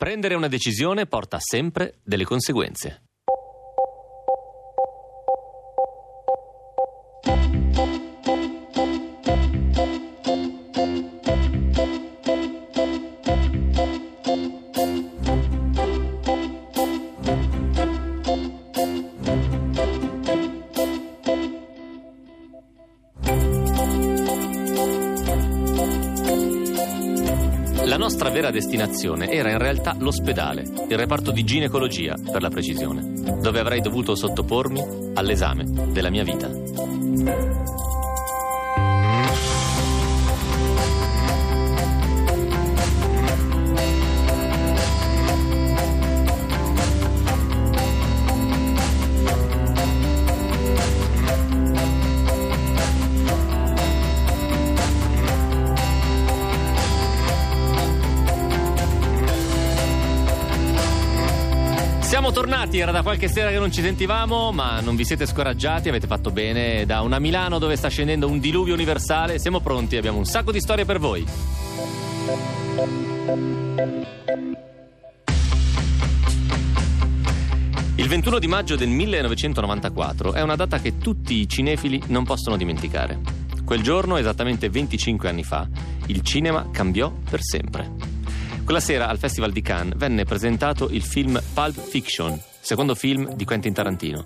Prendere una decisione porta sempre delle conseguenze. Destinazione era in realtà l'ospedale, il reparto di ginecologia per la precisione, dove avrei dovuto sottopormi all'esame della mia vita. Tornati, era da qualche sera che non ci sentivamo, ma non vi siete scoraggiati, avete fatto bene. Da una Milano dove sta scendendo un diluvio universale, siamo pronti, abbiamo un sacco di storie per voi. Il 21 di maggio del 1994 è una data che tutti i cinefili non possono dimenticare. Quel giorno, esattamente 25 anni fa, il cinema cambiò per sempre. Quella sera al Festival di Cannes venne presentato il film Pulp Fiction, secondo film di Quentin Tarantino.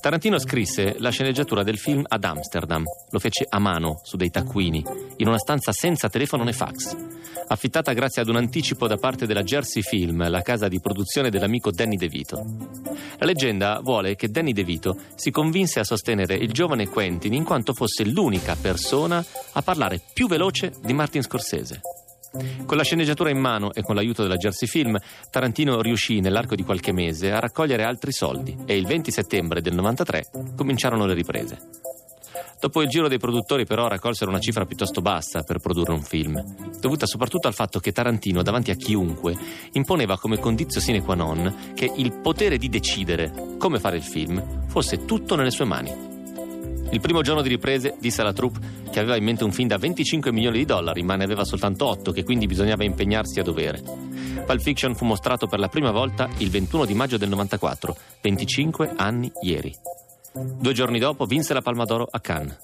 Tarantino scrisse la sceneggiatura del film ad Amsterdam, lo fece a mano su dei taccuini, in una stanza senza telefono né fax, affittata grazie ad un anticipo da parte della Jersey Film, la casa di produzione dell'amico Danny DeVito. La leggenda vuole che Danny DeVito si convinse a sostenere il giovane Quentin in quanto fosse l'unica persona a parlare più veloce di Martin Scorsese. Con la sceneggiatura in mano e con l'aiuto della Jersey Film, Tarantino riuscì nell'arco di qualche mese a raccogliere altri soldi e il 20 settembre del 93 cominciarono le riprese. Dopo il giro dei produttori però raccolsero una cifra piuttosto bassa per produrre un film, dovuta soprattutto al fatto che Tarantino davanti a chiunque imponeva come condizio sine qua non che il potere di decidere come fare il film fosse tutto nelle sue mani. Il primo giorno di riprese disse alla troupe che aveva in mente un film da 25 milioni di dollari, ma ne aveva soltanto 8, che quindi bisognava impegnarsi a dovere. Pulp Fiction fu mostrato per la prima volta il 21 di maggio del 94, 25 anni ieri. Due giorni dopo vinse la Palma d'Oro a Cannes.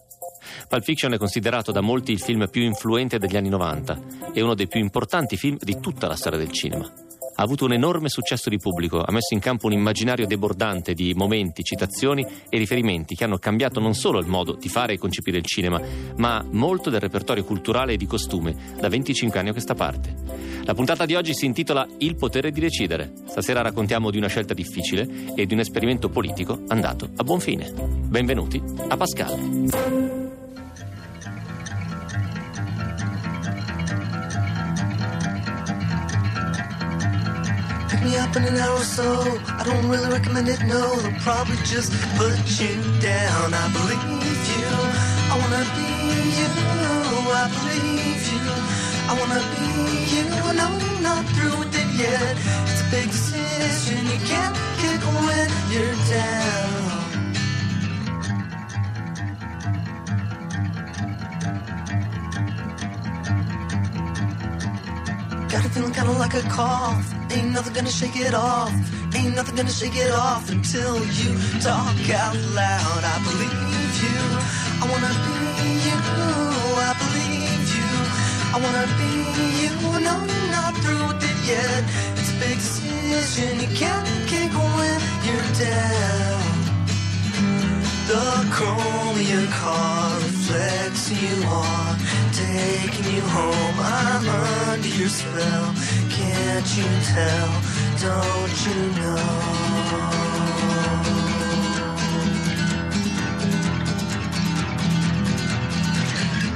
Pulp Fiction è considerato da molti il film più influente degli anni 90 e uno dei più importanti film di tutta la storia del cinema ha avuto un enorme successo di pubblico, ha messo in campo un immaginario debordante di momenti, citazioni e riferimenti che hanno cambiato non solo il modo di fare e concepire il cinema, ma molto del repertorio culturale e di costume da 25 anni a questa parte. La puntata di oggi si intitola Il potere di decidere. Stasera raccontiamo di una scelta difficile e di un esperimento politico andato a buon fine. Benvenuti a Pascal. Me up in an hour or so. I don't really recommend it, no. They'll probably just put you down. I believe you. I wanna be you. I believe you. I wanna be you. No, I'm not through with it yet. It's a big decision. You can't kick when you're down. A feeling kinda like a cough. Ain't nothing gonna shake it off. Ain't nothing gonna shake it off until you talk out loud. I believe you. I wanna be you. I believe you. I wanna be you. No, not through with it yet. It's a big decision. You can't kick when you're down. The your car reflects you on, taking you home. I'm under your spell. Can't you tell? Don't you know?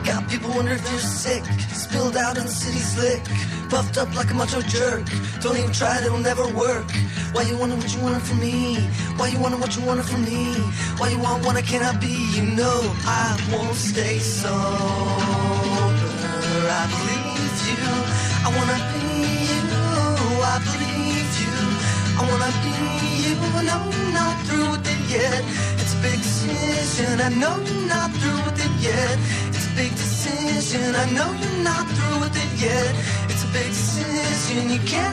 Got people wonder if you're sick, spilled out in city slick, puffed up like a macho jerk. Don't even try it, it'll never work. Why you wanting what you wanted from me? Why you wanting what you wanted from me? Why you want what I cannot be? You know I won't stay sober. I believe you. I wanna be you. I believe you. I wanna be you. No, I'm not through with it yet. It's a big decision. I know you're not through with it yet. It's a big decision. I know you're not through with it yet. It's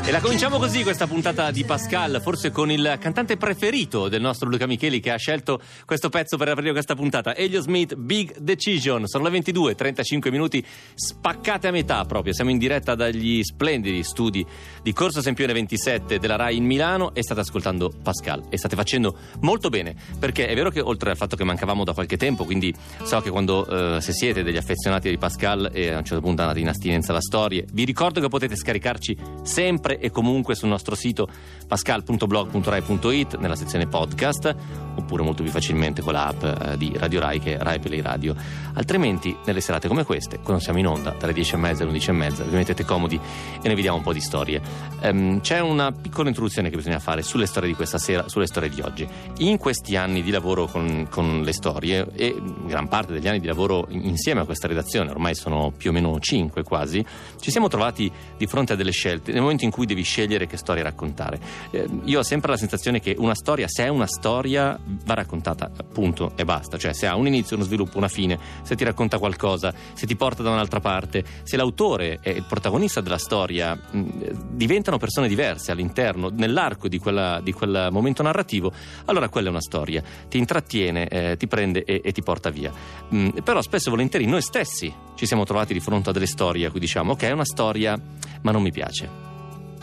E la cominciamo così questa puntata di Pascal, forse con il cantante preferito del nostro Luca Micheli che ha scelto questo pezzo per aprire questa puntata. Elio Smith, Big Decision. Sono le 22, 35 minuti spaccate a metà proprio. Siamo in diretta dagli splendidi studi di Corso Sempione 27 della RAI in Milano e state ascoltando Pascal e state facendo molto bene perché è vero che oltre al fatto che mancavamo da qualche tempo, quindi so che quando eh, se siete degli affezionati di Pascal e a un certo punto andate in astinenza da storie, vi ricordo che potete scaricarci sempre e comunque sul nostro sito pascal.blog.rai.it nella sezione podcast oppure molto più facilmente con l'app eh, di Radio Rai che è Rai Play Radio. Altrimenti nelle serate come queste, quando siamo in onda dalle 10 e mezza alle 11 e mezza, vi mettete comodi e ne vediamo un po' di storie. Ehm, c'è una piccola introduzione che bisogna fare sulle storie di questa sera, sulle storie di oggi. In questi anni di lavoro con, con le storie e gran parte degli anni di lavoro insieme a questa redazione, ormai sono più o meno 5 quasi, ci siamo trovati di fronte a delle scelte nel momento in cui devi scegliere che storia raccontare. Eh, io ho sempre la sensazione che una storia, se è una storia, va raccontata, punto e basta. Cioè, se ha un inizio, uno sviluppo, una fine, se ti racconta qualcosa, se ti porta da un'altra parte, se l'autore e il protagonista della storia mh, diventano persone diverse all'interno, nell'arco di, quella, di quel momento narrativo, allora quella è una storia. Ti intrattiene, eh, ti prende e, e, ti porta via. Mh, però spesso e volentieri noi stessi ci siamo trovati di fronte a delle storie a cui diciamo, ok, è una storia, ma non mi piace.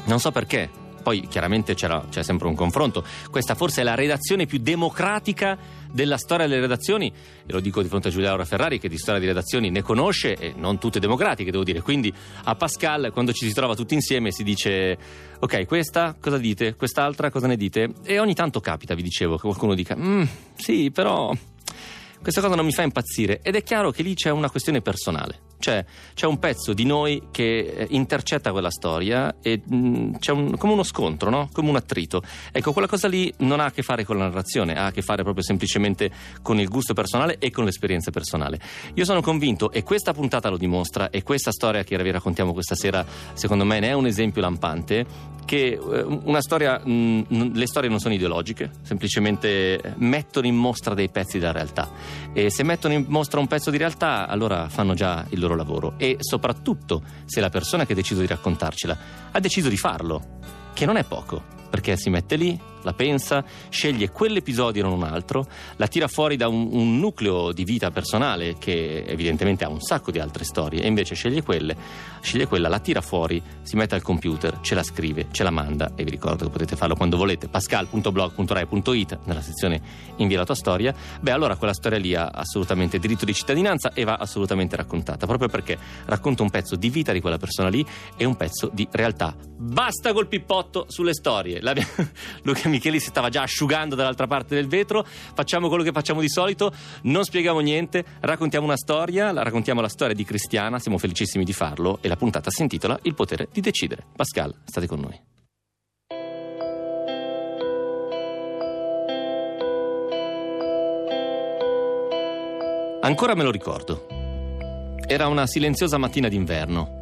Non so perché, poi chiaramente c'è sempre un confronto. Questa forse è la redazione più democratica della storia delle redazioni, e lo dico di fronte a Giulia Laura Ferrari che di storia di redazioni ne conosce e non tutte democratiche, devo dire. Quindi a Pascal, quando ci si trova tutti insieme, si dice: Ok, questa cosa dite? Quest'altra cosa ne dite? E ogni tanto capita, vi dicevo, che qualcuno dica: mm, Sì, però questa cosa non mi fa impazzire. Ed è chiaro che lì c'è una questione personale. Cioè, c'è un pezzo di noi che eh, intercetta quella storia e mh, mm, c'è un, come uno scontro, no? come un attrito. Ecco, quella cosa lì non ha a che fare con la narrazione, ha a che fare proprio semplicemente con il gusto personale e con l'esperienza personale. Io sono convinto, e questa puntata lo dimostra, e questa storia che vi raccontiamo questa sera, secondo me, ne è un esempio lampante, che eh, storia, mh, le storie non sono ideologiche, semplicemente mettono in mostra dei pezzi della realtà. E se mettono in mostra un pezzo di realtà, allora fanno già il loro lavoro. E soprattutto se la persona che ha deciso di raccontarcela ha deciso di farlo, che non è poco, perché si mette lì, la pensa, sceglie quell'episodio e non un altro, la tira fuori da un, un, nucleo di vita personale che evidentemente ha un sacco di altre storie e invece sceglie quelle, sceglie quella, la tira fuori, si mette al computer, ce la scrive, ce la manda e vi ricordo che potete farlo quando volete, pascal.blog.rai.it nella sezione invia la tua storia, beh allora quella storia lì ha assolutamente diritto di cittadinanza e va assolutamente raccontata, proprio perché racconta un pezzo di vita di quella persona lì e un pezzo di realtà. Basta col pippotto sulle storie. Luca Micheli si stava già asciugando dall'altra parte del vetro. Facciamo quello che facciamo di solito, non spieghiamo niente, raccontiamo una storia, la raccontiamo la storia di Cristiana, siamo felicissimi di farlo e la puntata si intitola Il potere di decidere. Pascal, state con noi. Ancora me lo ricordo. Era una silenziosa mattina d'inverno.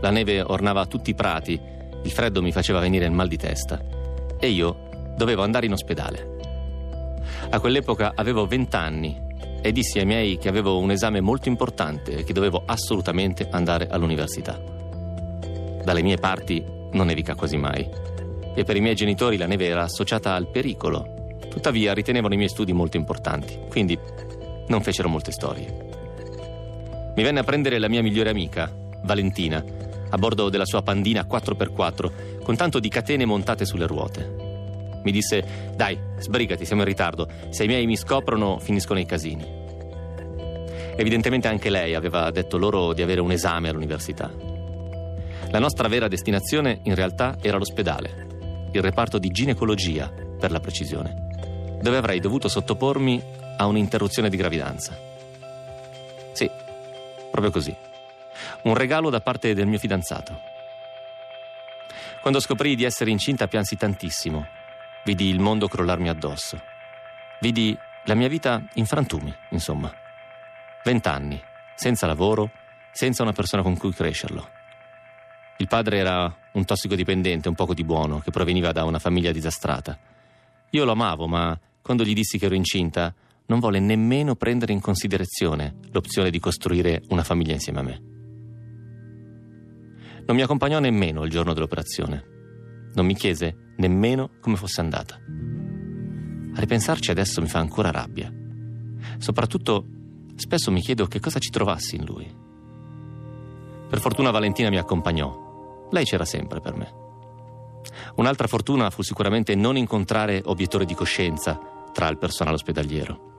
La neve ornava tutti i prati, il freddo mi faceva venire il mal di testa e io dovevo andare in ospedale. A quell'epoca avevo 20 anni e dissi ai miei che avevo un esame molto importante e che dovevo assolutamente andare all'università. Dalle mie parti non nevica quasi mai e per i miei genitori la neve era associata al pericolo. Tuttavia ritenevano i miei studi molto importanti, quindi non fecero molte storie. Mi venne a prendere la mia migliore amica, Valentina, a bordo della sua pandina 4x4, con tanto di catene montate sulle ruote. Mi disse: Dai, sbrigati, siamo in ritardo. Se i miei mi scoprono, finiscono i casini. Evidentemente anche lei aveva detto loro di avere un esame all'università. La nostra vera destinazione, in realtà, era l'ospedale, il reparto di ginecologia, per la precisione, dove avrei dovuto sottopormi a un'interruzione di gravidanza. Sì, proprio così. Un regalo da parte del mio fidanzato. Quando scoprì di essere incinta piansi tantissimo Vidi il mondo crollarmi addosso. Vidi la mia vita in frantumi, insomma. Vent'anni, senza lavoro, senza una persona con cui crescerlo. Il padre era un tossicodipendente, un poco di buono, che proveniva da una famiglia disastrata. Io lo amavo, ma quando gli dissi che ero incinta, non volle nemmeno prendere in considerazione l'opzione di costruire una famiglia insieme a me. Non mi accompagnò nemmeno il giorno dell'operazione. Non mi chiese nemmeno come fosse andata. A ripensarci adesso mi fa ancora rabbia. Soprattutto, spesso mi chiedo che cosa ci trovassi in lui. Per fortuna Valentina mi accompagnò. Lei c'era sempre per me. Un'altra fortuna fu sicuramente non incontrare obiettori di coscienza tra il personale ospedaliero.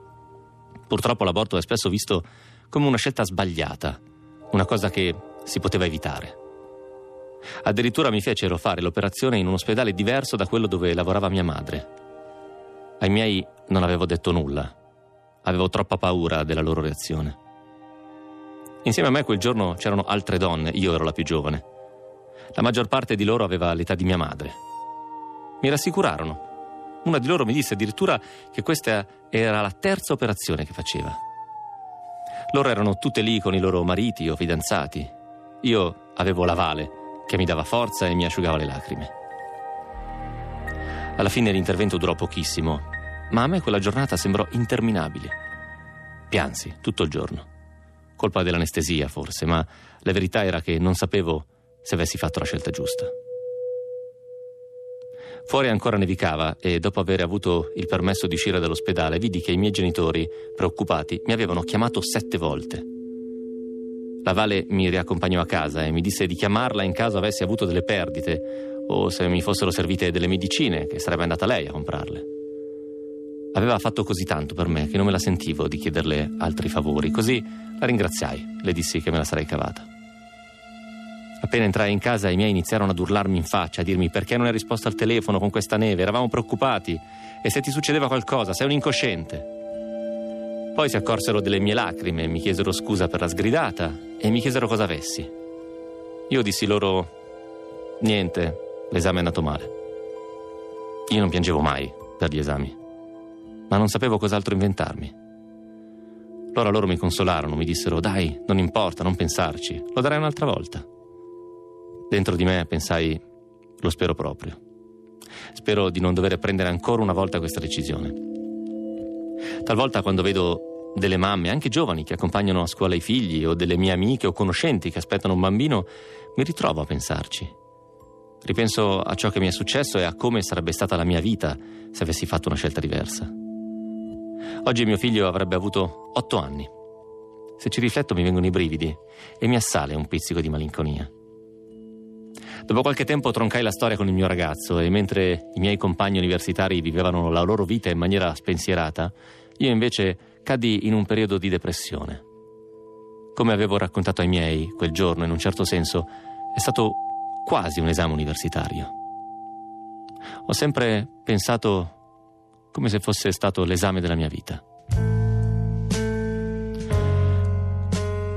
Purtroppo l'aborto è spesso visto come una scelta sbagliata, una cosa che si poteva evitare. Addirittura mi fecero fare l'operazione in un ospedale diverso da quello dove lavorava mia madre. Ai miei non avevo detto nulla. Avevo troppa paura della loro reazione. Insieme a me quel giorno c'erano altre donne, io ero la più giovane. La maggior parte di loro aveva l'età di mia madre. Mi rassicurarono. Una di loro mi disse addirittura che questa era la terza operazione che faceva. Loro erano tutte lì con i loro mariti o fidanzati. Io avevo la Vale, che mi dava forza e mi asciugava le lacrime. Alla fine l'intervento durò pochissimo, ma a me quella giornata sembrò interminabile. Piansi tutto il giorno. Colpa dell'anestesia, forse, ma la verità era che non sapevo se avessi fatto la scelta giusta. Fuori ancora nevicava e dopo aver avuto il permesso di uscire dall'ospedale vidi che i miei genitori, preoccupati, mi avevano chiamato sette volte. La Vale mi riaccompagnò a casa e mi disse di chiamarla in caso avessi avuto delle perdite o se mi fossero servite delle medicine, che sarebbe andata lei a comprarle. Aveva fatto così tanto per me che non me la sentivo di chiederle altri favori, così la ringraziai, le dissi che me la sarei cavata. Appena entrai in casa i miei iniziarono ad urlarmi in faccia, a dirmi perché non hai risposto al telefono con questa neve, eravamo preoccupati e se ti succedeva qualcosa sei un incosciente. Poi si accorsero delle mie lacrime, mi chiesero scusa per la sgridata e mi chiesero cosa avessi. Io dissi loro niente, l'esame è andato male. Io non piangevo mai per gli esami, ma non sapevo cos'altro inventarmi. Allora loro mi consolarono, mi dissero dai, non importa, non pensarci, lo darai un'altra volta. Dentro di me pensai, lo spero proprio. Spero di non dover prendere ancora una volta questa decisione. Talvolta quando vedo delle mamme, anche giovani, che accompagnano a scuola i figli, o delle mie amiche o conoscenti che aspettano un bambino, mi ritrovo a pensarci. Ripenso a ciò che mi è successo e a come sarebbe stata la mia vita se avessi fatto una scelta diversa. Oggi mio figlio avrebbe avuto otto anni. Se ci rifletto mi vengono i brividi e mi assale un pizzico di malinconia. Dopo qualche tempo troncai la storia con il mio ragazzo e mentre i miei compagni universitari vivevano la loro vita in maniera spensierata, io invece caddi in un periodo di depressione. Come avevo raccontato ai miei quel giorno, in un certo senso, è stato quasi un esame universitario. Ho sempre pensato come se fosse stato l'esame della mia vita.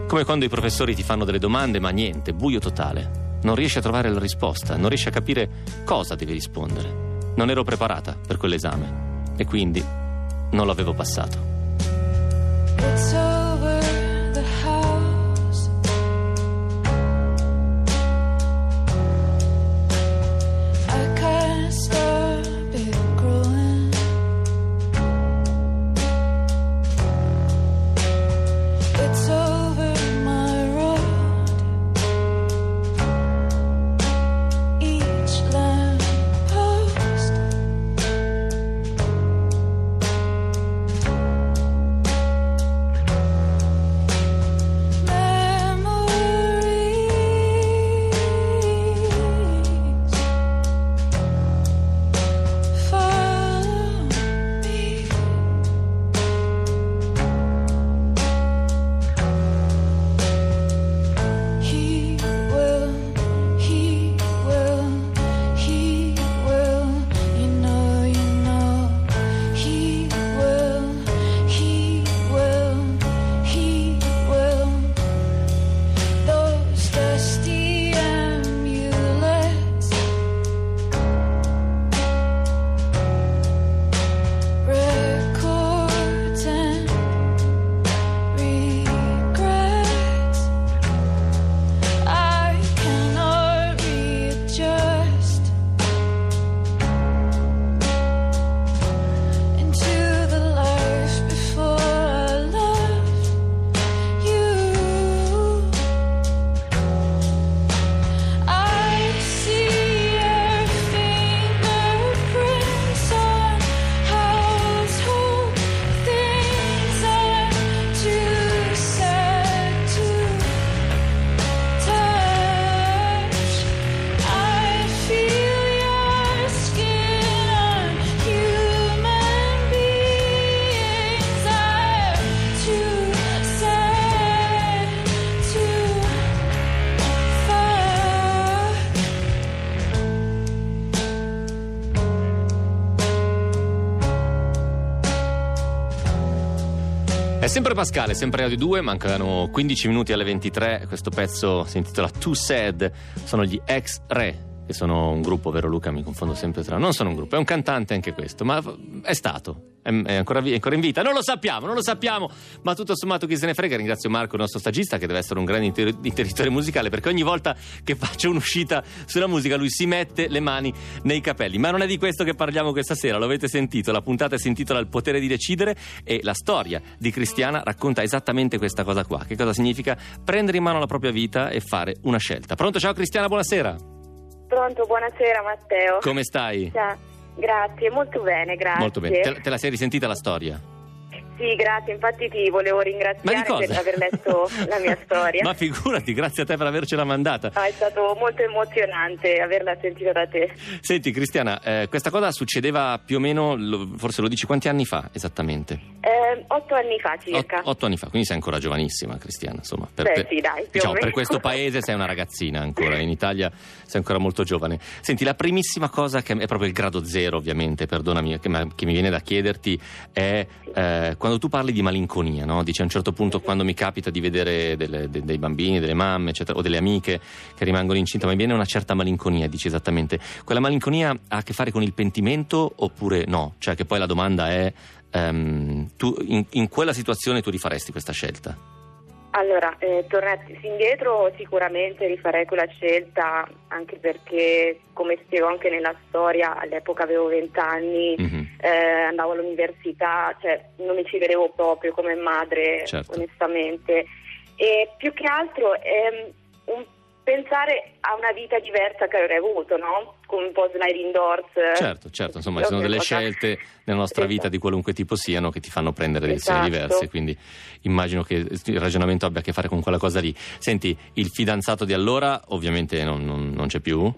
Come quando i professori ti fanno delle domande, ma niente, buio totale non riesce a trovare la risposta, non riesce a capire cosa deve rispondere. Non ero preparata per quell'esame e quindi non l'avevo passato. Sempre Pascale, sempre Radio 2, mancano 15 minuti alle 23. Questo pezzo si intitola Too Sad. Sono gli ex re che sono un gruppo, vero Luca? Mi confondo sempre tra. Non sono un gruppo, è un cantante anche questo, ma è stato. È, è, ancora, è ancora, in vita? Non lo sappiamo, non lo sappiamo, ma tutto sommato chi se ne frega. Ringrazio Marco, il nostro stagista, che deve essere un grande interditore musicale, perché ogni volta che faccio un'uscita sulla musica lui si mette le mani nei capelli. Ma non è di questo che parliamo questa sera, lo avete sentito. La puntata si intitola Il potere di decidere e la storia di Cristiana racconta esattamente questa cosa qua. Che cosa significa prendere in mano la propria vita e fare una scelta. Pronto? Ciao Cristiana, buonasera. Pronto, buonasera Matteo. Come stai? Ciao. Grazie, molto bene, grazie. Molto bene. Te, te la sei risentita la storia? Sì, grazie, infatti ti volevo ringraziare per aver letto la mia storia. Ma figurati, grazie a te per avercela mandata. Ah, è stato molto emozionante averla sentita da te. Senti Cristiana, eh, questa cosa succedeva più o meno, lo, forse lo dici quanti anni fa esattamente? Eh, otto anni fa circa. O, otto anni fa, quindi sei ancora giovanissima Cristiana, insomma. Per, Beh, per, sì, dai, diciamo, per questo paese sei una ragazzina ancora, in Italia sei ancora molto giovane. Senti, la primissima cosa che è proprio il grado zero ovviamente, perdonami, che, che mi viene da chiederti è eh, quando tu parli di malinconia, no? dici a un certo punto quando mi capita di vedere delle, de, dei bambini, delle mamme, eccetera, o delle amiche che rimangono incinte, mi viene una certa malinconia, dici esattamente. Quella malinconia ha a che fare con il pentimento oppure no? Cioè che poi la domanda è, um, tu, in, in quella situazione tu rifaresti questa scelta? Allora, eh, tornassi indietro sicuramente rifarei quella scelta anche perché, come spiego anche nella storia, all'epoca avevo 20 anni, mm-hmm. eh, andavo all'università, cioè non mi ci vedevo proprio come madre, certo. onestamente. E più che altro è un pensare a una vita diversa che avrei avuto, no? Come un po' sliding doors. Certo, certo, insomma, ci sono delle scelte nella nostra esatto. vita di qualunque tipo siano che ti fanno prendere decisioni esatto. diverse, quindi immagino che il ragionamento abbia a che fare con quella cosa lì. Senti, il fidanzato di allora ovviamente non, non, non c'è più?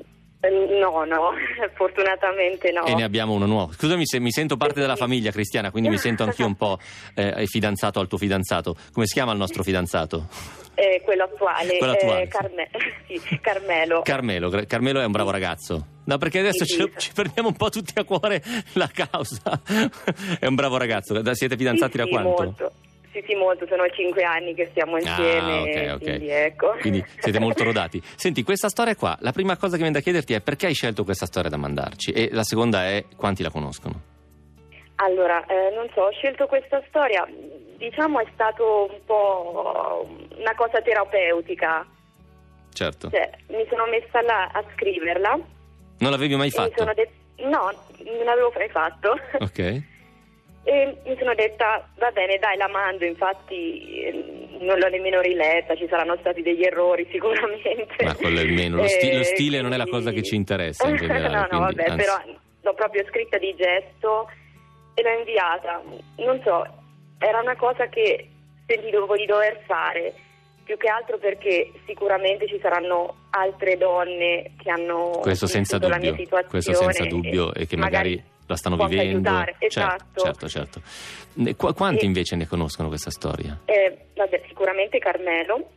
No, no, fortunatamente no. E ne abbiamo uno nuovo. Scusami se mi sento parte della famiglia cristiana, quindi mi sento anch'io un po' eh, fidanzato al tuo fidanzato. Come si chiama il nostro fidanzato? Eh, quello attuale, quello attuale eh, Carme- sì, Carmelo. Carmelo. Carmelo è un bravo ragazzo. No, perché adesso sì, ci, sì. ci prendiamo un po' tutti a cuore la causa. è un bravo ragazzo. Siete fidanzati da quanto? Molto. Sì, sì, molto, sono cinque anni che stiamo insieme, ah, okay, okay. quindi ecco. Quindi siete molto rodati. Senti, questa storia qua, la prima cosa che viene da chiederti è perché hai scelto questa storia da mandarci e la seconda è quanti la conoscono? Allora, eh, non so, ho scelto questa storia, diciamo è stato un po' una cosa terapeutica. Certo. Cioè, mi sono messa là a scriverla. Non l'avevi mai fatto? Det- no, non l'avevo mai fatto. Ok. E mi sono detta, va bene, dai, la mando, infatti eh, non l'ho nemmeno riletta, ci saranno stati degli errori sicuramente. Ma quello è il meno, lo, sti- lo stile quindi... non è la cosa che ci interessa in generale. no, no, quindi, vabbè, anzi... però l'ho proprio scritta di gesto e l'ho inviata. Non so, era una cosa che sentivo di dover fare, più che altro perché sicuramente ci saranno altre donne che hanno questo senza dubbio, la mia situazione. Questo senza dubbio e, e che magari, magari la stanno vivendo. Aiutare. Certo, esatto. certo, certo. Qu- quanti e, invece ne conoscono questa storia? Eh, vabbè, sicuramente Carmelo.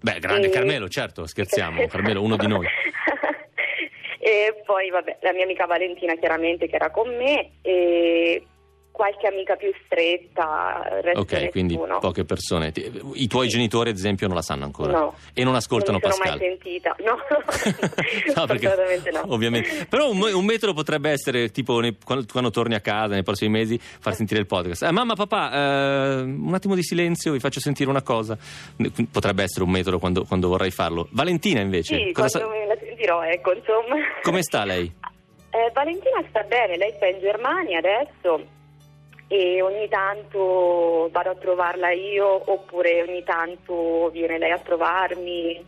Beh, grande e... Carmelo, certo, scherziamo, Carmelo uno di noi. e poi, vabbè, la mia amica Valentina chiaramente che era con me e qualche amica più stretta. Ok, quindi poche persone. I tuoi sì. genitori, ad esempio, non la sanno ancora? No. E non ascoltano non Pascal? Non mai sentita, no. no perché, no. Ovviamente. Però un, un, metodo potrebbe essere, tipo, nei, quando, quando, torni a casa nei prossimi mesi, far sentire il podcast. Eh, mamma, papà, eh, un attimo di silenzio, vi faccio sentire una cosa. Potrebbe essere un metodo quando, quando vorrai farlo. Valentina, invece? Sì, cosa quando sa... la sentirò, ecco, insomma. Come sta lei? Eh, Valentina sta bene, lei sta in Germania adesso e ogni tanto vado a trovarla io oppure ogni tanto viene lei a trovarmi,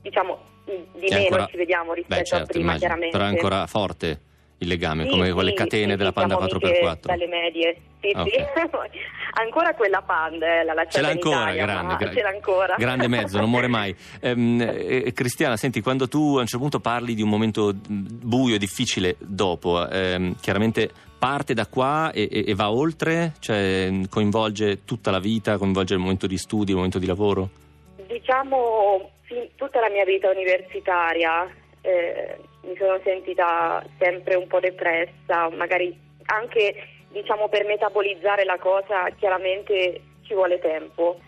diciamo di è meno ancora... ci vediamo rispetto Beh, certo, a prima immagino. chiaramente. Però è ancora forte il legame, sì, come sì, quelle catene sì, della Panda 4x4. Dalle medie, sì, okay. sì. ancora quella Panda, eh, la ce l'ha ancora, Italia, grande, gra- ce l'ha ancora. grande mezzo, non muore mai. Ehm, eh, Cristiana, senti, quando tu a un certo punto parli di un momento buio e difficile dopo, ehm, chiaramente parte da qua e, e, e, va oltre? Cioè coinvolge tutta la vita, coinvolge il momento di studio, il momento di lavoro? Diciamo tutta la mia vita universitaria eh, mi sono sentita sempre un po' depressa, magari anche diciamo, per metabolizzare la cosa chiaramente ci vuole tempo.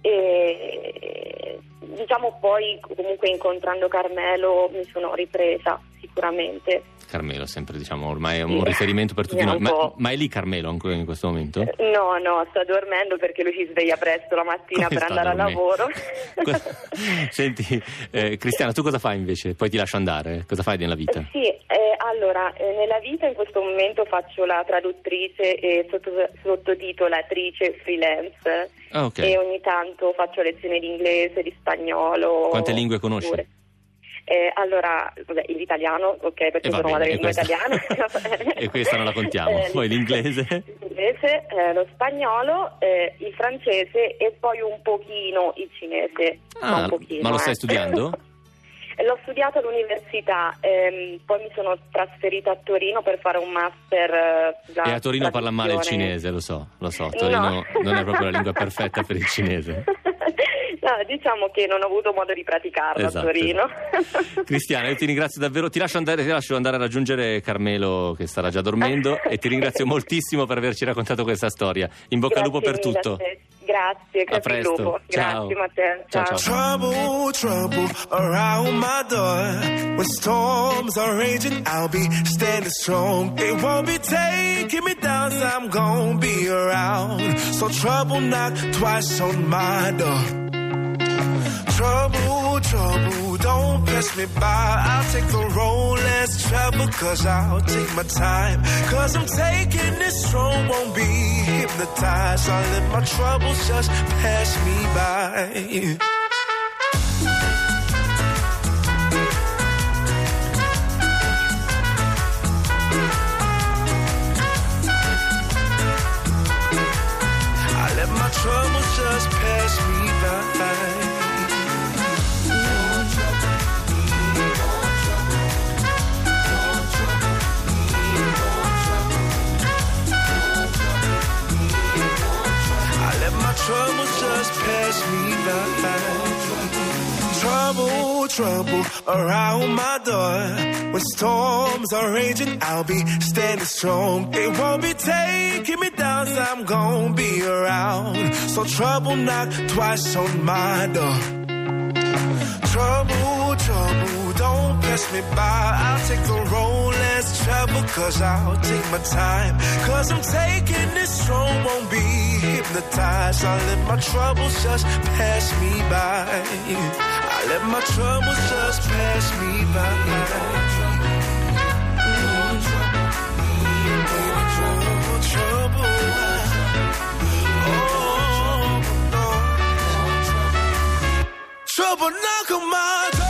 E diciamo poi comunque incontrando Carmelo mi sono ripresa sicuramente. Carmelo, sempre diciamo, ormai è un sì. riferimento per tutti noi. Ma, ma, è lì Carmelo ancora in questo momento? No, no, sta dormendo perché lui si sveglia presto la mattina Come per andare al lavoro. Senti, eh, Cristiana, tu cosa fai invece? Poi ti lascio andare. Cosa fai nella vita? Sì, eh, allora, eh, nella vita in questo momento faccio la traduttrice e sotto, sottotitolatrice freelance. Ah, okay. E ogni tanto faccio lezioni di inglese, di spagnolo. Quante lingue conosci? Oppure. Eh, allora, vabbè, l'italiano, ok, perché sono madrelingua italiana. e questa non la contiamo. Eh, poi l'inglese? L'inglese, eh, lo spagnolo, eh, il francese e poi un pochino il cinese. Ah, ma, pochino, ma lo stai eh. studiando? L'ho studiato all'università, ehm, poi mi sono trasferita a Torino per fare un master. Eh, e a Torino parla male il cinese, lo so, lo so. Torino no. non è proprio la lingua perfetta per il cinese. No, diciamo che non ho avuto modo di praticarlo esatto, a Torino. Esatto. Cristiana, io ti ringrazio davvero. Ti lascio, andare, ti lascio andare a raggiungere Carmelo che starà già dormendo e ti ringrazio moltissimo per averci raccontato questa storia. In bocca al lupo per tutto. Grazie, a presto. Lupo. Grazie Matteo. Ciao. ciao, ciao. Trouble, trouble around my door. When storms are raging, I'll be standing strong. They won't be taking me down, so I'm gonna be around. So trouble knock twice on my door. Trouble, trouble, don't pass me by. I'll take the road less travel, cause I'll take my time. Cause I'm taking this strong, won't be hypnotized. I'll let my troubles just pass me by. Storms are raging, I'll be standing strong. They won't be taking me down, so I'm gonna be around. So trouble knock twice on my door. Trouble, trouble don't pass me by. I'll take the road less travel, cause I'll take my time. Cause I'm taking this strong, won't be hypnotized. I let my troubles just pass me by. I let my troubles just pass me by. Trouble knock on my door.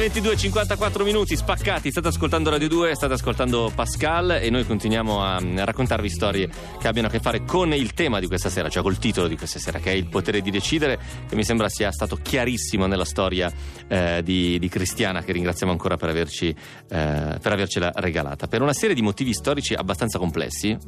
Sono le 22.54 minuti, spaccati, state ascoltando Radio 2, state ascoltando Pascal e noi continuiamo a raccontarvi storie che abbiano a che fare con il tema di questa sera, cioè col titolo di questa sera, che è il potere di decidere, che mi sembra sia stato chiarissimo nella storia eh, di, di, Cristiana, che ringraziamo ancora per, averci, eh, per avercela regalata. Per una serie di motivi storici abbastanza complessi,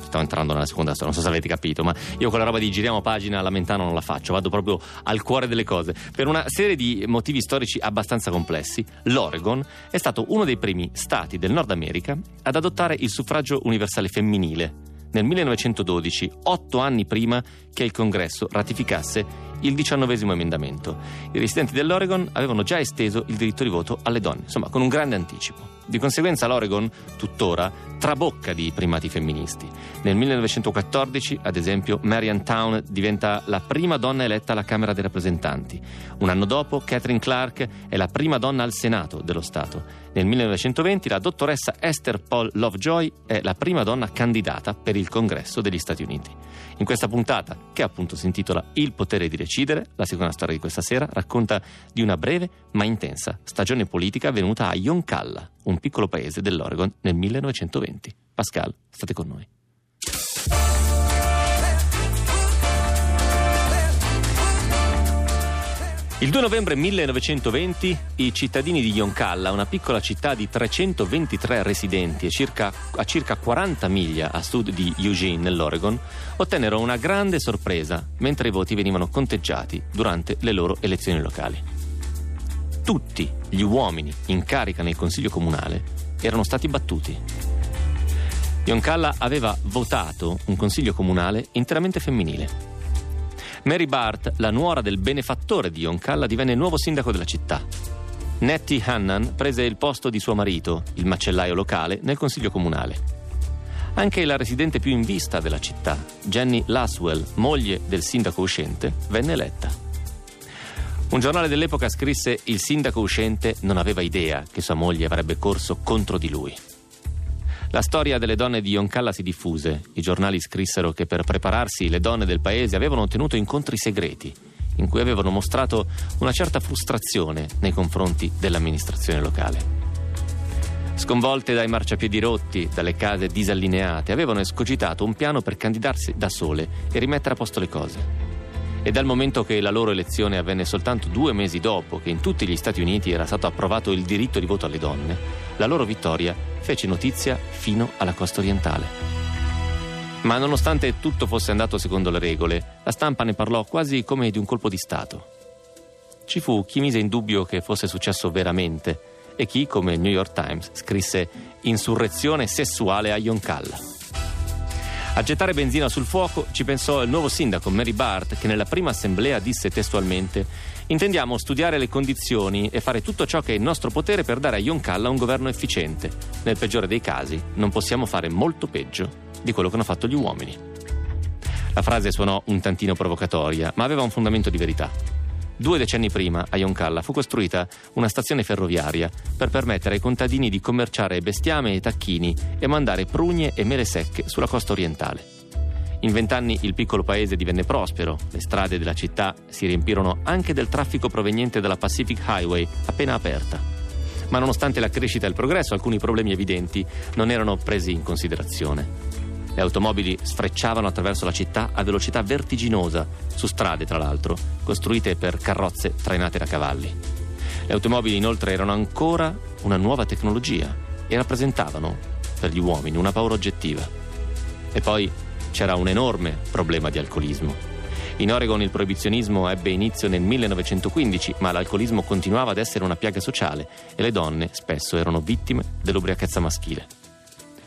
sto entrando nella seconda storia, non so se avete capito, ma io con la roba di giriamo pagina a Mentana non la faccio, vado proprio al cuore delle cose. Per una serie di motivi storici abbastanza complessi, l'Oregon è stato uno dei primi stati del Nord America ad adottare il suffragio universale femminile nel 1912, otto anni prima che il Congresso ratificasse il diciannovesimo emendamento. I residenti dell'Oregon avevano già esteso il diritto di voto alle donne, insomma con un grande anticipo. Di conseguenza l'Oregon, tuttora, trabocca di primati femministi. Nel 1914, ad esempio, Marian Town diventa la prima donna eletta alla Camera dei rappresentanti. Un anno dopo, Catherine Clark è la prima donna al Senato dello Stato. Nel 1920 la dottoressa Esther Paul Lovejoy è la prima donna candidata per il Congresso degli Stati Uniti. In questa puntata, che appunto si intitola Il potere di decidere, la seconda storia di questa sera racconta di una breve ma intensa stagione politica avvenuta a Yoncalla, un piccolo paese dell'Oregon nel 1920. Pascal, state con noi. Il 2 novembre 1920 i cittadini di Yoncalla, una piccola città di 323 residenti circa, a circa 40 miglia a sud di Eugene, nell'Oregon, ottennero una grande sorpresa mentre i voti venivano conteggiati durante le loro elezioni locali. Tutti gli uomini in carica nel consiglio comunale erano stati battuti. Yoncalla aveva votato un consiglio comunale interamente femminile. Mary Bart, la nuora del benefattore di Yoncalla, divenne nuovo sindaco della città. Nettie Hannan prese il posto di suo marito, il macellaio locale, nel consiglio comunale. Anche la residente più in vista della città, Jenny Laswell, moglie del sindaco uscente, venne eletta. Un giornale dell'epoca scrisse il sindaco uscente non aveva idea che sua moglie avrebbe corso contro di lui. La storia delle donne di Yoncalla si diffuse. I giornali scrissero che per prepararsi le donne del paese avevano tenuto incontri segreti, in cui avevano mostrato una certa frustrazione nei confronti dell'amministrazione locale. Sconvolte dai marciapiedi rotti, dalle case disallineate, avevano escogitato un piano per candidarsi da sole e rimettere a posto le cose. E dal momento che la loro elezione avvenne soltanto due mesi dopo che in tutti gli Stati Uniti era stato approvato il diritto di voto alle donne, la loro vittoria fece notizia fino alla costa orientale. Ma nonostante tutto fosse andato secondo le regole, la stampa ne parlò quasi come di un colpo di Stato. Ci fu chi mise in dubbio che fosse successo veramente e chi, come il New York Times, scrisse insurrezione sessuale a Yoncalla. A gettare benzina sul fuoco ci pensò il nuovo sindaco Mary Bart che nella prima assemblea disse testualmente Intendiamo studiare le condizioni e fare tutto ciò che è in nostro potere per dare a Yoncalla un governo efficiente. Nel peggiore dei casi, non possiamo fare molto peggio di quello che hanno fatto gli uomini. La frase suonò un tantino provocatoria, ma aveva un fondamento di verità. Due decenni prima, a Yoncalla, fu costruita una stazione ferroviaria per permettere ai contadini di commerciare bestiame e tacchini e mandare prugne e mele secche sulla costa orientale. In vent'anni il piccolo paese divenne prospero, le strade della città si riempirono anche del traffico proveniente dalla Pacific Highway appena aperta. Ma nonostante la crescita e il progresso, alcuni problemi evidenti non erano presi in considerazione. Le automobili sfrecciavano attraverso la città a velocità vertiginosa, su strade tra l'altro, costruite per carrozze trainate da cavalli. Le automobili inoltre erano ancora una nuova tecnologia e rappresentavano, per gli uomini, una paura oggettiva. E poi c'era un enorme problema di alcolismo. In Oregon il proibizionismo ebbe inizio nel 1915, ma l'alcolismo continuava ad essere una piaga sociale e le donne spesso erano vittime dell'ubriachezza maschile.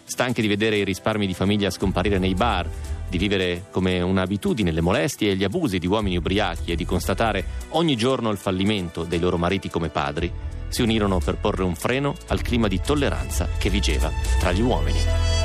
Stanche di vedere i risparmi di famiglia scomparire nei bar, di vivere come un'abitudine le molestie e gli abusi di uomini ubriachi e di constatare ogni giorno il fallimento dei loro mariti come padri, si unirono per porre un freno al clima di tolleranza che vigeva tra gli uomini.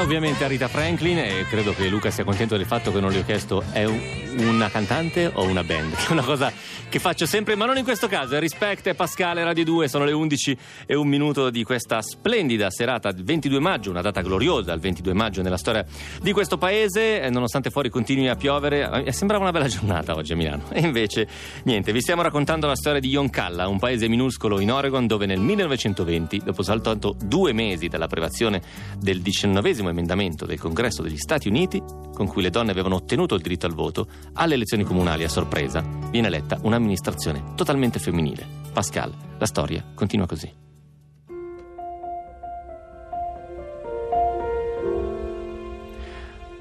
Ovviamente Rita Franklin e credo che Luca sia contento del fatto che non le ho chiesto è un, una cantante o una band, è una cosa che faccio sempre, ma non in questo caso. È Pascale Radio 2, sono le 11 e un minuto di questa splendida serata del 22 maggio, una data gloriosa, il 22 maggio nella storia di questo paese, nonostante fuori continui a piovere, eh, sembrava una bella giornata oggi a Milano. E invece, niente, vi stiamo raccontando la storia di Yoncalla, un paese minuscolo in Oregon dove nel 1920, dopo soltanto due mesi dall'approvazione del diciannovesimo emendamento del Congresso degli Stati Uniti, con cui le donne avevano ottenuto il diritto al voto, alle elezioni comunali a sorpresa viene eletta un'amministrazione totalmente femminile. Pascal, la storia continua così.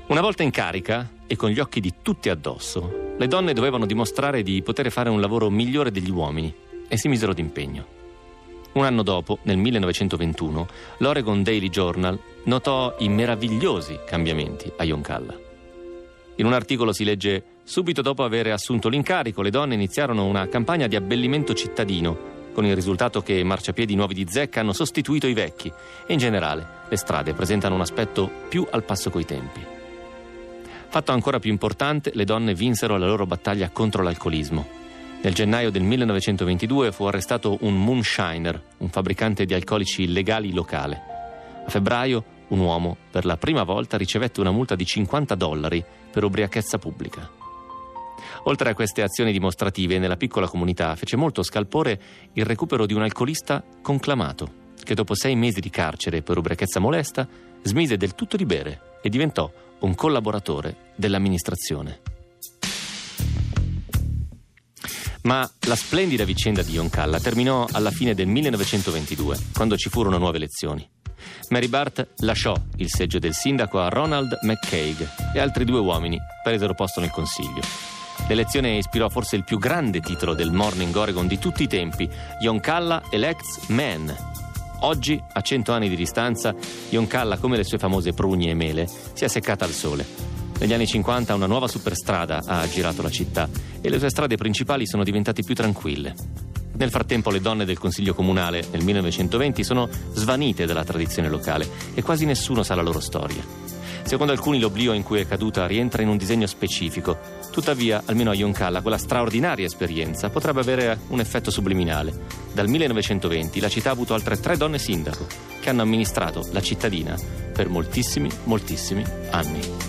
Una volta in carica e con gli occhi di tutti addosso, le donne dovevano dimostrare di poter fare un lavoro migliore degli uomini e si misero d'impegno. Un anno dopo, nel 1921, l'Oregon Daily Journal notò i meravigliosi cambiamenti a Yoncalla. In un articolo si legge Subito dopo aver assunto l'incarico, le donne iniziarono una campagna di abbellimento cittadino, con il risultato che marciapiedi nuovi di zecca hanno sostituito i vecchi e in generale le strade presentano un aspetto più al passo coi tempi. Fatto ancora più importante, le donne vinsero la loro battaglia contro l'alcolismo nel gennaio del 1922 fu arrestato un moonshiner, un fabbricante di alcolici illegali locale. A febbraio un uomo per la prima volta ricevette una multa di 50 dollari per ubriachezza pubblica. Oltre a queste azioni dimostrative, nella piccola comunità fece molto scalpore il recupero di un alcolista conclamato, che dopo sei mesi di carcere per ubriachezza molesta smise del tutto di bere e diventò un collaboratore dell'amministrazione. Ma la splendida vicenda di Yoncalla terminò alla fine del 1922, quando ci furono nuove elezioni. Mary Bart lasciò il seggio del sindaco a Ronald McCaig e altri due uomini presero posto nel consiglio. L'elezione ispirò forse il più grande titolo del Morning Oregon di tutti i tempi, Yoncalla Elects Man. Oggi, a cento anni di distanza, Yoncalla, come le sue famose prugne e mele, si è seccata al sole. Negli anni 50 una nuova superstrada ha girato la città e le sue strade principali sono diventate più tranquille. Nel frattempo le donne del Consiglio Comunale nel 1920 sono svanite dalla tradizione locale e quasi nessuno sa la loro storia. Secondo alcuni l'oblio in cui è caduta rientra in un disegno specifico, tuttavia almeno a Yoncalla quella straordinaria esperienza potrebbe avere un effetto subliminale. Dal 1920 la città ha avuto altre tre donne sindaco che hanno amministrato la cittadina per moltissimi, moltissimi anni.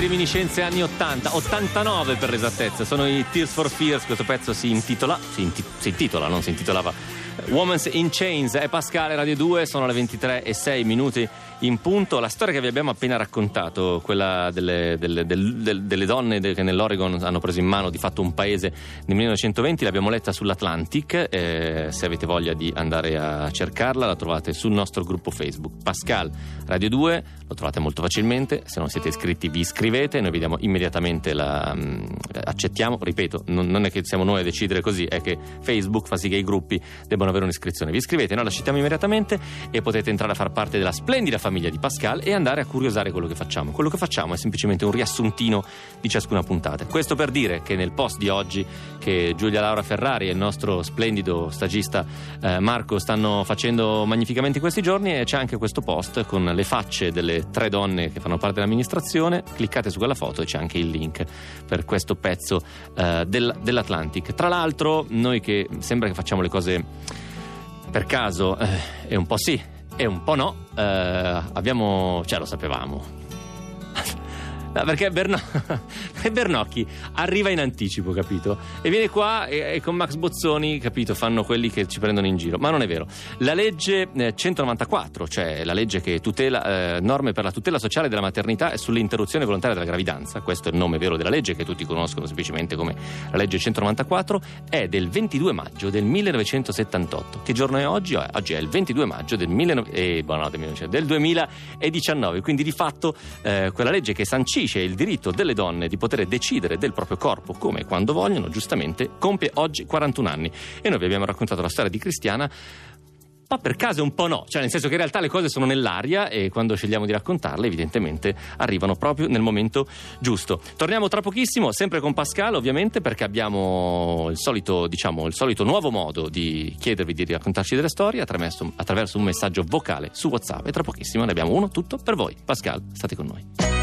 Grandi reminiscenze anni 80, 89 per l'esattezza, sono i Tears for Fears, questo pezzo si intitola, si, inti- si intitola, non si intitolava Woman's in Chains, è Pascale Radio 2, sono le 23 e 6 minuti in punto. La storia che vi abbiamo appena raccontato, quella delle, delle, delle, delle donne che nell'Oregon hanno preso in mano di fatto un paese nel 1920, l'abbiamo letta sull'Atlantic. Eh, se avete voglia di andare a cercarla, la trovate sul nostro gruppo Facebook. Pascal Radio 2, lo trovate molto facilmente. Se non siete iscritti, vi iscrivete. Noi vediamo immediatamente la. Um, accettiamo, ripeto, non, è che siamo noi a decidere così, è che Facebook fa sì che i gruppi debbano avere un'iscrizione. Vi iscrivete, noi la accettiamo immediatamente e potete entrare a far parte della splendida famiglia famiglia di Pascal e andare a curiosare quello che facciamo. Quello che facciamo è semplicemente un riassuntino di ciascuna puntata. Questo per dire che nel post di oggi che Giulia Laura Ferrari e il nostro splendido stagista eh, Marco stanno facendo magnificamente in questi giorni c'è anche questo post con le facce delle tre donne che fanno parte dell'amministrazione. Cliccate su quella foto e c'è anche il link per questo pezzo eh, del, dell'Atlantic. Tra l'altro, noi che sembra che facciamo le cose per caso, eh, è un po' sì, e un po' no, eh, abbiamo, cioè lo sapevamo, No, perché Berno... Bernocchi arriva in anticipo, capito? E viene qua e, e, con Max Bozzoni, capito? Fanno quelli che ci prendono in giro. Ma non è vero. La legge eh, 194, cioè la legge che tutela eh, norme per la tutela sociale della maternità e sull'interruzione volontaria della gravidanza, questo è il nome vero della legge che tutti conoscono semplicemente come la legge 194, è del 22 maggio del 1978. Che giorno è oggi? Oggi è il 22 maggio del, 19... eh, no, del 2019. Quindi di fatto eh, quella legge che sancisce sancisce il diritto delle donne di poter decidere del proprio corpo come e quando vogliono, giustamente compie oggi 41 anni. E noi vi abbiamo raccontato la storia di Cristiana ma per caso un po' no, cioè nel senso che in realtà le cose sono nell'aria e quando scegliamo di raccontarle evidentemente arrivano proprio nel momento giusto. Torniamo tra pochissimo, sempre con Pascal ovviamente perché abbiamo il solito, diciamo, il solito nuovo modo di chiedervi di raccontarci delle storie attraverso, attraverso un messaggio vocale su WhatsApp e tra pochissimo ne abbiamo uno tutto per voi. Pascal, state con noi.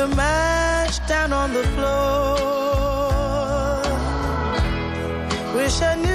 The match down on the floor. Wish I knew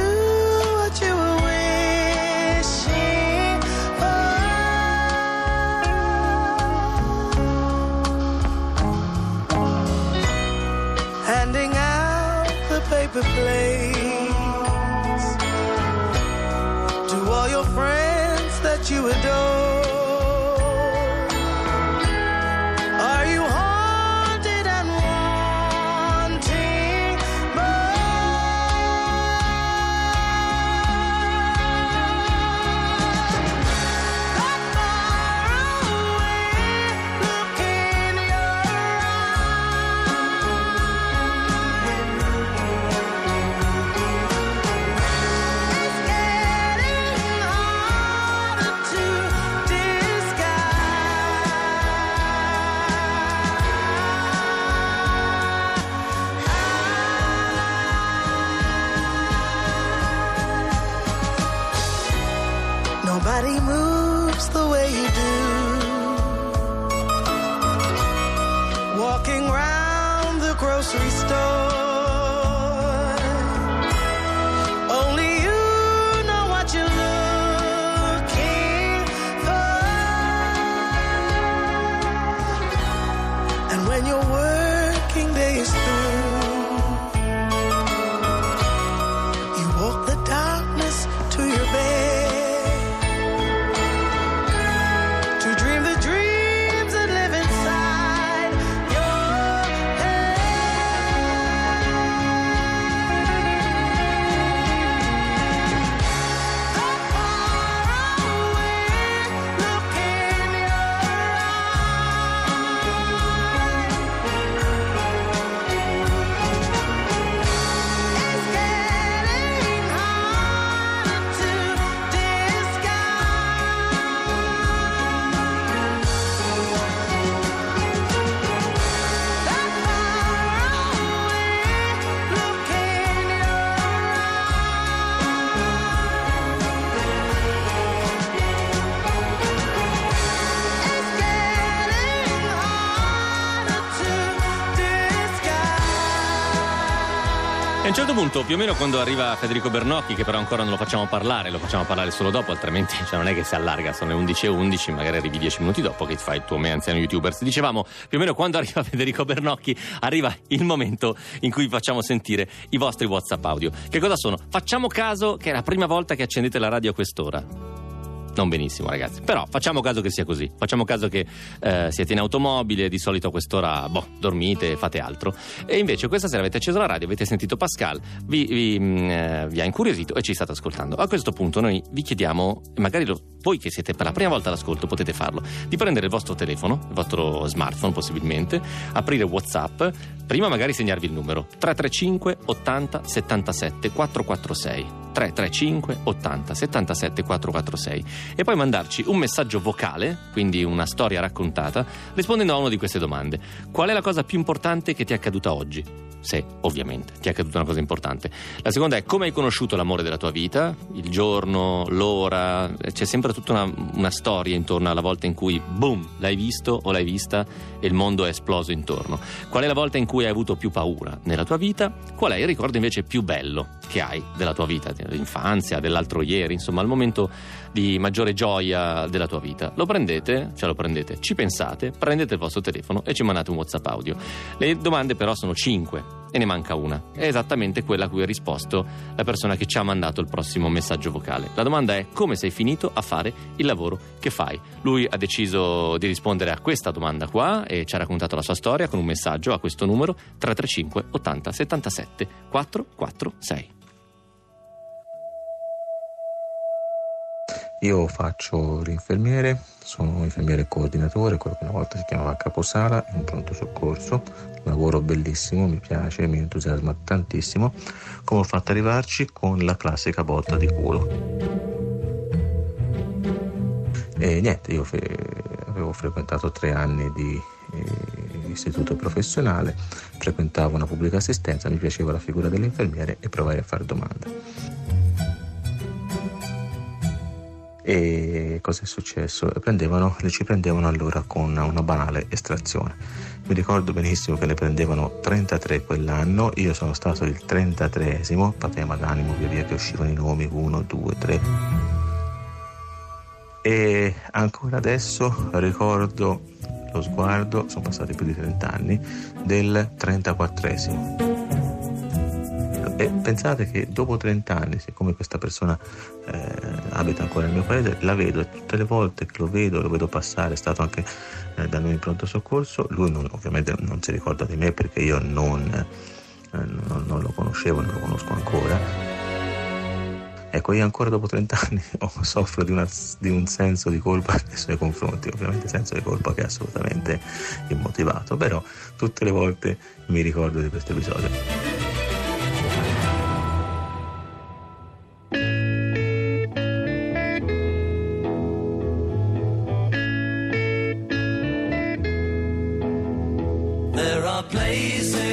punto, più o meno quando arriva Federico Bernocchi, che però ancora non lo facciamo parlare, lo facciamo parlare solo dopo, altrimenti cioè, non è che si allarga, sono le 11 e 11, magari arrivi 10 minuti dopo che fai il tuo me anziano youtuber. Dicevamo, più o meno quando arriva Federico Bernocchi, arriva il momento in cui facciamo sentire i vostri WhatsApp audio. Che cosa sono? Facciamo caso che è la prima volta che accendete la radio a quest'ora non benissimo, ragazzi. Però facciamo caso che sia così. Facciamo caso che eh, siete in automobile, di solito a quest'ora boh, dormite, fate altro. E invece questa sera avete acceso la radio, avete sentito Pascal, vi, vi, mm, eh, vi ha incuriosito e ci state ascoltando. A questo punto noi vi chiediamo, magari lo, voi che siete per la prima volta all'ascolto potete farlo, di prendere il vostro telefono, il vostro smartphone possibilmente, aprire WhatsApp, prima magari segnarvi il numero 335 80 77 446. 335 80 77 446 e poi mandarci un messaggio vocale, quindi una storia raccontata, rispondendo a una di queste domande. Qual è la cosa più importante che ti è accaduta oggi? Se, ovviamente, ti è accaduta una cosa importante. La seconda è come hai conosciuto l'amore della tua vita, il giorno, l'ora, c'è sempre tutta una, una storia intorno alla volta in cui, boom, l'hai visto o l'hai vista e il mondo è esploso intorno. Qual è la volta in cui hai avuto più paura nella tua vita? Qual è il ricordo invece più bello che hai della tua vita, dell'infanzia, dell'altro ieri, insomma, il momento di maggiore gioia della tua vita. Lo prendete, cioè lo prendete, ci pensate, prendete il vostro telefono e ci mandate un WhatsApp audio. Le domande però sono 5 e ne manca una. È esattamente quella a cui ha risposto la persona che ci ha mandato il prossimo messaggio vocale. La domanda è come sei finito a fare il lavoro che fai. Lui ha deciso di rispondere a questa domanda qua e ci ha raccontato la sua storia con un messaggio a questo numero 335 80 77 446. Io faccio l'infermiere, sono infermiere coordinatore, quello che una volta si chiamava caposala in pronto soccorso, lavoro bellissimo, mi piace, mi entusiasma tantissimo. Come ho fatto arrivarci? Con la classica botta di culo. E niente, io fe- avevo frequentato tre anni di eh, istituto professionale, frequentavo una pubblica assistenza, mi piaceva la figura dell'infermiere e provai a fare domanda. E cosa è successo? Prendevano, le ci prendevano allora con una banale estrazione. Mi ricordo benissimo che ne prendevano 33 quell'anno, io sono stato il 33esimo, patema d'animo via via che uscivano i nomi 1, 2, 3. E ancora adesso ricordo lo sguardo, sono passati più di 30 anni, del 34esimo. E pensate che dopo 30 anni, siccome questa persona eh, abita ancora nel mio paese, la vedo e tutte le volte che lo vedo, lo vedo passare, è stato anche eh, da noi in pronto soccorso, lui non, ovviamente non si ricorda di me perché io non, eh, non, non lo conoscevo, non lo conosco ancora. Ecco, io ancora dopo 30 anni soffro di, una, di, un senso di colpa nei suoi confronti, ovviamente senso di colpa che è assolutamente immotivato, però tutte le volte mi ricordo di questo episodio. place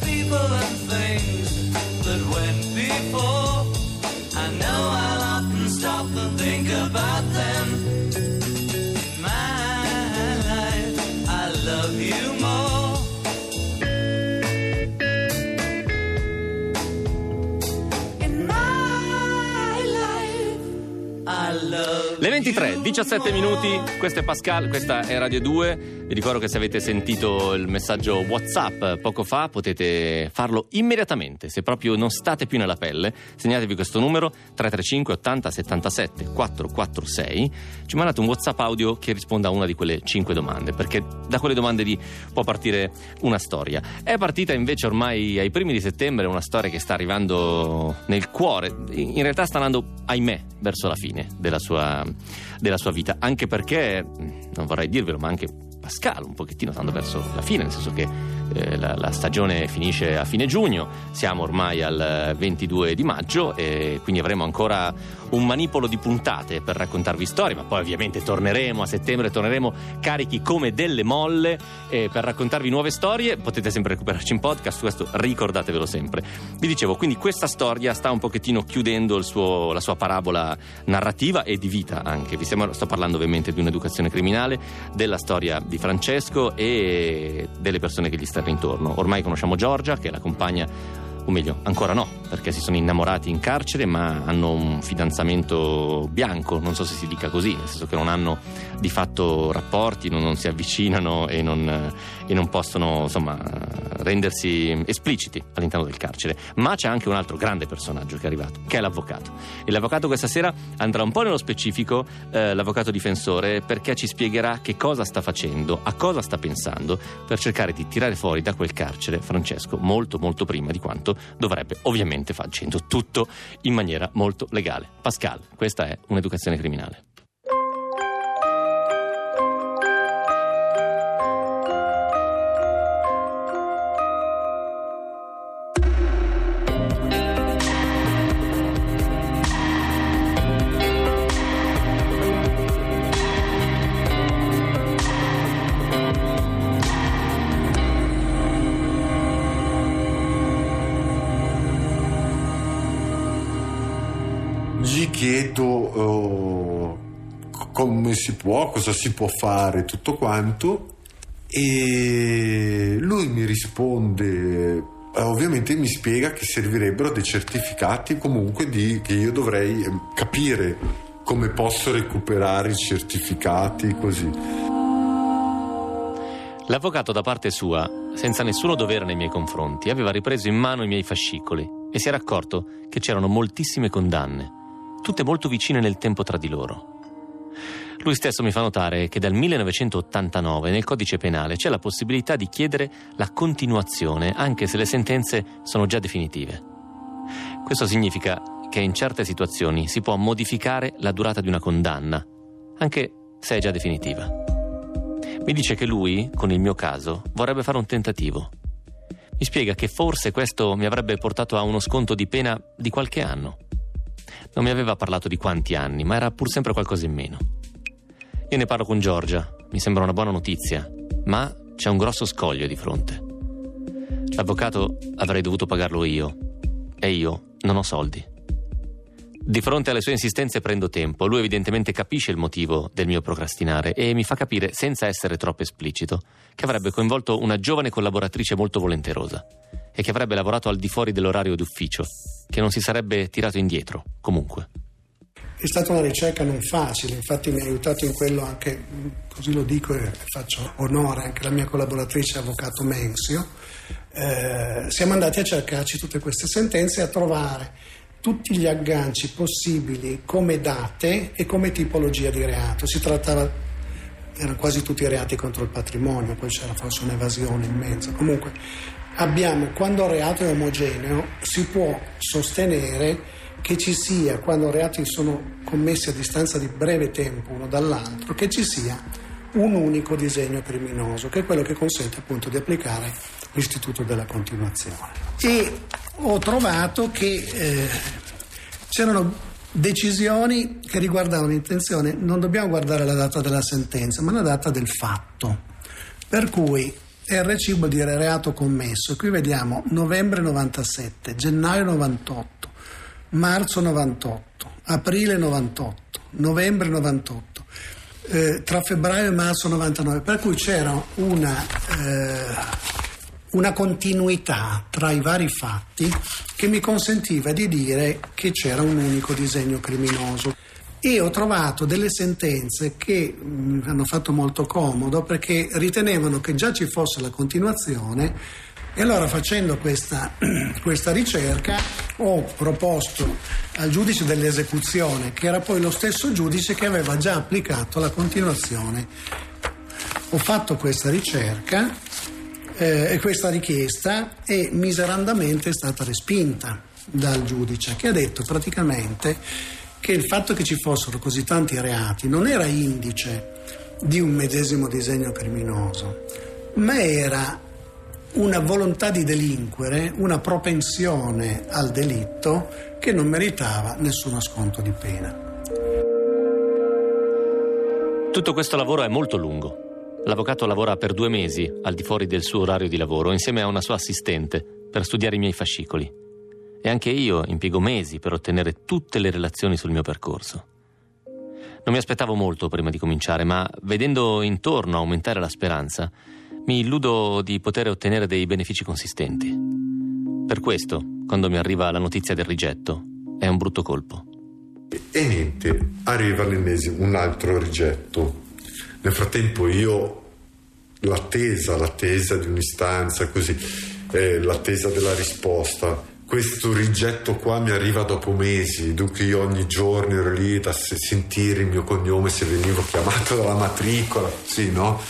people and things. 23, 17 minuti, questo è Pascal, questa è Radio 2. Vi ricordo che se avete sentito il messaggio WhatsApp poco fa potete farlo immediatamente. Se proprio non state più nella pelle, segnatevi questo numero 335 80 77 446. Ci mandate un WhatsApp audio che risponda a una di quelle 5 domande, perché da quelle domande lì può partire una storia. È partita invece ormai ai primi di settembre una storia che sta arrivando nel cuore. In realtà sta andando, ahimè, verso la fine della sua, della sua vita, anche perché, non vorrei dirvelo, ma anche Pascal un pochettino stando verso la fine, nel senso che eh, la, la, stagione finisce a fine giugno, siamo ormai al 22 di maggio e quindi avremo ancora un manipolo di puntate per raccontarvi storie, ma poi ovviamente torneremo a settembre, torneremo carichi come delle molle eh, per raccontarvi nuove storie, potete sempre recuperarci in podcast, questo ricordatevelo sempre. Vi dicevo, quindi questa storia sta un pochettino chiudendo suo, la sua parabola narrativa e di vita anche, Vi stiamo, sto parlando ovviamente di un'educazione criminale, della storia di Francesco e delle persone che gli stanno intorno. Ormai conosciamo Giorgia che la compagna o meglio, ancora no, perché si sono innamorati in carcere, ma hanno un fidanzamento bianco, non so se si dica così, nel senso che non hanno di fatto rapporti, non, non si avvicinano e non, e non possono insomma rendersi espliciti all'interno del carcere. Ma c'è anche un altro grande personaggio che è arrivato, che è l'avvocato. E l'avvocato questa sera andrà un po' nello specifico, eh, l'avvocato difensore, perché ci spiegherà che cosa sta facendo, a cosa sta pensando per cercare di tirare fuori da quel carcere Francesco molto molto prima di quanto dovrebbe, ovviamente facendo tutto in maniera molto legale. Pascal, questa è un'educazione criminale. Si può, cosa si può fare, tutto quanto e lui mi risponde eh, ovviamente mi spiega che servirebbero dei certificati comunque di, che io dovrei eh, capire come posso recuperare i certificati così L'avvocato da parte sua, senza nessuno dovere nei miei confronti, aveva ripreso in mano i miei fascicoli e si era accorto che c'erano moltissime condanne tutte molto vicine nel tempo tra di loro. Lui stesso mi fa notare che dal 1989 nel codice penale c'è la possibilità di chiedere la continuazione anche se le sentenze sono già definitive. Questo significa che in certe situazioni si può modificare la durata di una condanna, anche se è già definitiva. Mi dice che lui, con il mio caso, vorrebbe fare un tentativo. Mi spiega che forse questo mi avrebbe portato a uno sconto di pena di qualche anno. Non mi aveva parlato di quanti anni, ma era pur sempre qualcosa in meno. Io ne parlo con Giorgia, mi sembra una buona notizia, ma c'è un grosso scoglio di fronte. L'avvocato avrei dovuto pagarlo io e io non ho soldi. Di fronte alle sue insistenze prendo tempo, lui evidentemente capisce il motivo del mio procrastinare e mi fa capire, senza essere troppo esplicito, che avrebbe coinvolto una giovane collaboratrice molto volenterosa e che avrebbe lavorato al di fuori dell'orario d'ufficio, che non si sarebbe tirato indietro, comunque. È stata una ricerca non facile, infatti mi ha aiutato in quello anche, così lo dico e faccio onore anche la mia collaboratrice avvocato Mensio. Eh, siamo andati a cercarci tutte queste sentenze e a trovare tutti gli agganci possibili come date e come tipologia di reato. Si trattava, erano quasi tutti reati contro il patrimonio, poi c'era forse un'evasione in mezzo. Comunque abbiamo, quando il reato è omogeneo, si può sostenere che ci sia, quando reati sono commessi a distanza di breve tempo uno dall'altro, che ci sia un unico disegno criminoso, che è quello che consente appunto di applicare l'istituto della continuazione. E ho trovato che eh, c'erano decisioni che riguardavano l'intenzione, non dobbiamo guardare la data della sentenza, ma la data del fatto. Per cui RC vuol dire reato commesso. Qui vediamo novembre 97, gennaio 98, marzo 98, aprile 98, novembre 98, eh, tra febbraio e marzo 99, per cui c'era una, eh, una continuità tra i vari fatti che mi consentiva di dire che c'era un unico disegno criminoso. E ho trovato delle sentenze che mi mm, hanno fatto molto comodo perché ritenevano che già ci fosse la continuazione e allora facendo questa, questa, ricerca ho proposto al giudice dell'esecuzione, che era poi lo stesso giudice che aveva già applicato la continuazione. Ho fatto questa ricerca eh, questa richiesta e miserandamente è stata respinta dal giudice che ha detto praticamente che il fatto che ci fossero così tanti reati non era indice di un medesimo disegno criminoso, ma era una volontà di delinquere, una propensione al delitto che non meritava nessuno sconto di pena. Tutto questo lavoro è molto lungo. L'avvocato lavora per due mesi al di fuori del suo orario di lavoro insieme a una sua assistente per studiare i miei fascicoli. E anche io impiego mesi per ottenere tutte le relazioni sul mio percorso. Non mi aspettavo molto prima di cominciare, ma vedendo intorno aumentare la speranza, mi illudo di poter ottenere dei benefici consistenti. Per questo, quando mi arriva la notizia del rigetto, è un brutto colpo. E niente, arriva l'ennesimo, un altro rigetto. Nel frattempo io l'attesa, l'attesa di un'istanza, così, eh, l'attesa della risposta questo rigetto qua mi arriva dopo mesi, dunque io ogni giorno ero lì da sentire il mio cognome se venivo chiamato dalla matricola, sì, no?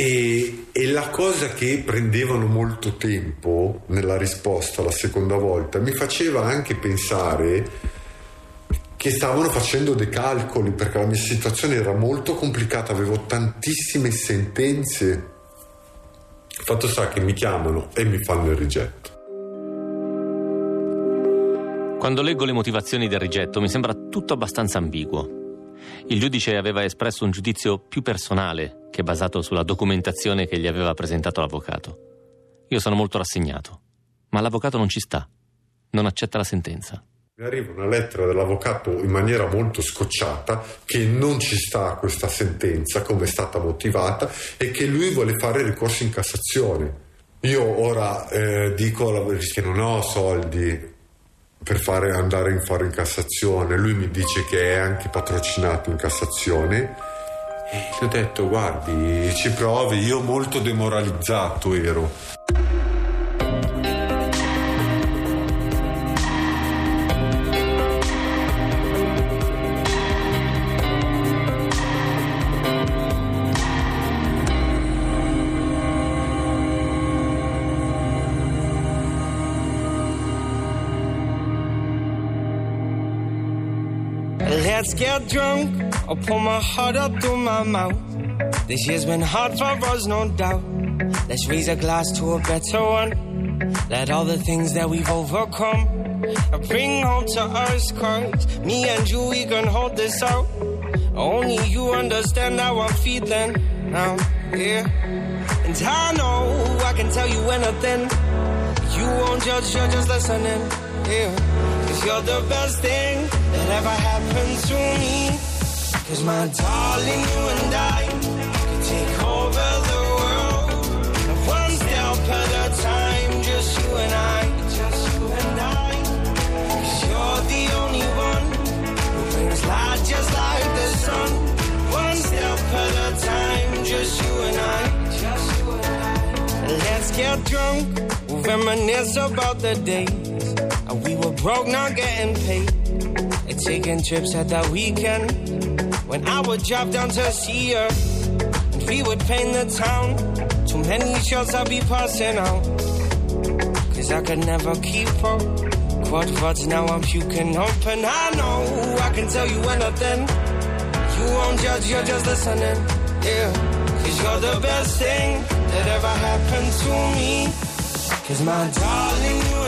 E, e, la cosa che prendevano molto tempo nella risposta la seconda volta mi faceva anche pensare che stavano facendo dei calcoli perché la mia situazione era molto complicata, avevo tantissime sentenze. Fatto sta che mi chiamano e mi fanno il rigetto. Quando leggo le motivazioni del rigetto mi sembra tutto abbastanza ambiguo. Il giudice aveva espresso un giudizio più personale che basato sulla documentazione che gli aveva presentato l'avvocato. Io sono molto rassegnato, ma l'avvocato non ci sta, non accetta la sentenza. Mi arriva una lettera dell'avvocato in maniera molto scocciata che non ci sta questa sentenza, come è stata motivata, e che lui vuole fare ricorso in Cassazione. Io ora eh, dico che non ho soldi, per fare, andare in fare in Cassazione. Lui mi dice che è anche patrocinato in Cassazione. E gli ho detto, guardi, ci provi, io molto demoralizzato ero. Get drunk. I'll pour my heart up through my mouth. This year's been hard for us, no doubt. Let's raise a glass to a better one. Let all the things that we've overcome bring home to us, cause me and you, we can hold this out. Only you understand how I'm feeling now, yeah. And I know I can tell you anything. You won't judge, you're just listening, yeah. Cause you're the best thing that ever happened to me. Cause my darling, you and I could take over the world. One step at a time, just you and I. Just you and I. Cause you're the only one who brings light just like the sun. One step at a time, just you and I. Just you and I. Let's get drunk, reminisce about the days we were broke, not getting paid. And taking trips at that weekend. When I would drop down to see her. And we would paint the town. Too many shots I'd be passing out. Cause I could never keep up. Quad quads, now I'm puking up. And I know I can tell you anything. You won't judge, you're just listening. Yeah. Cause you're the best thing that ever happened to me. Cause my darling, you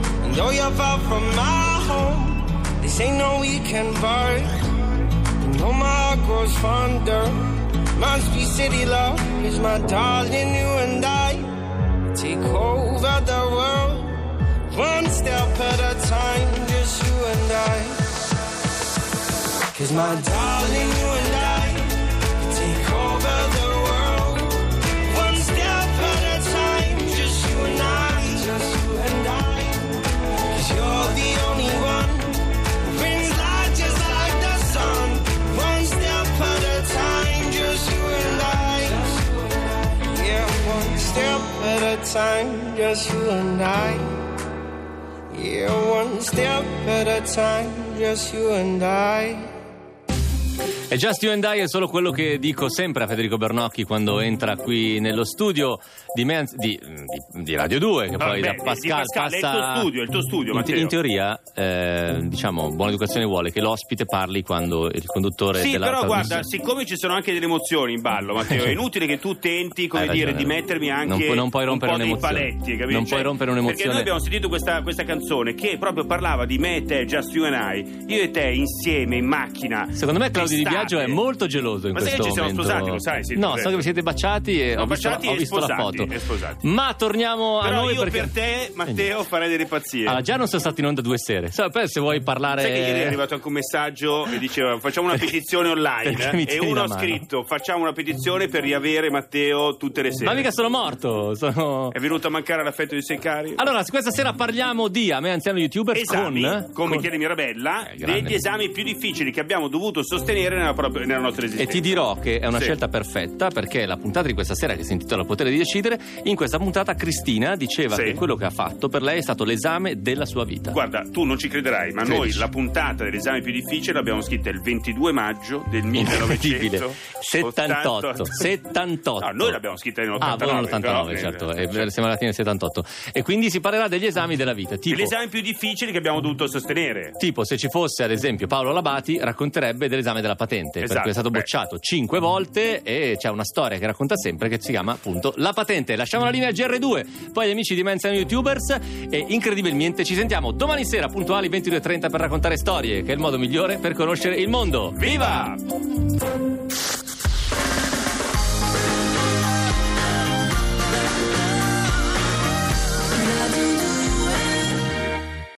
Though you're far from my home, this ain't no weekend bar. You know my heart grows fonder. Must be city love, is my darling, you and I take over the world. One step at a time, just you and I. Cause my darling, you and I time, just you and I. Yeah, one step at a time, just you and I. E Just You and I è solo quello che dico sempre a Federico Bernocchi quando entra qui nello studio di, me, di, di, di Radio 2, che poi Vabbè, da Pascal, Pascal, passa... è il tuo studio, è il tuo studio, in, in teoria, eh, diciamo, buona educazione vuole che l'ospite parli quando il conduttore Sì, della però guarda, siccome ci sono anche delle emozioni in ballo, Matteo, è inutile che tu tenti, come Hai dire, ragione. di mettermi anche Non non puoi rompere un po' dei paletti, capito? Non puoi rompere un'emozione. Perché noi abbiamo sentito questa, questa canzone che proprio parlava di me e te, Just You and I, io e te insieme in macchina. Secondo me Claudio Di d'estate. Biagio è molto geloso in Ma questo che ci siamo momento. sposati, lo sai? Sì, no, so che vi siete baciati e No, ho visto, baciati ho e visto la sposati, foto. e sposati. Ma torniamo a Però noi io perché... per te, Matteo, farei delle pazzie. Allora, già non sono stato in onda due sere. So, se vuoi parlare... Sai che ieri è arrivato anche un messaggio e diceva facciamo una petizione online e uno la ha scritto facciamo una petizione per riavere Matteo tutte le sere. Ma mica sono morto, sono... È venuto a mancare l'affetto dei sei cari? Allora, questa sera parliamo di A me anziano youtuber Esami, con... come con- chiede Mirabella, Eh, degli esami più difficili che abbiamo dovuto sostenere nella, propria- nella nostra E esistenza. ti dirò che è una Sì. scelta perfetta perché la puntata di questa sera che si intitola Potere di decidere, in questa puntata Cristina diceva Sì. che quello che ha fatto per lei è stato l'esame della sua vita. Guarda, tu non ci crederai, ma noi Credici. la puntata dell'esame più difficile l'abbiamo scritta il 22 maggio del Incredibile. 1978. 78. 78. No, noi l'abbiamo scritta Ah, nell'89. voi nell'89, però, eh, certo. E certo. siamo arrivati nel 78. E quindi si parlerà degli esami della vita. Tipo, Gli esami più difficili che abbiamo dovuto sostenere. tipo, se ci fosse ad esempio Paolo Labati, racconterebbe dell'esame della patente. Esatto, perché è stato beh. bocciato cinque volte e c'è una storia che racconta sempre che si chiama appunto La patente. Lasciamo la linea a GR2, poi gli amici di Menziano YouTubers e incredibilmente ci sentiamo domani sera puntuali 22.30 per raccontare storie, che è il modo migliore per conoscere il mondo. Viva!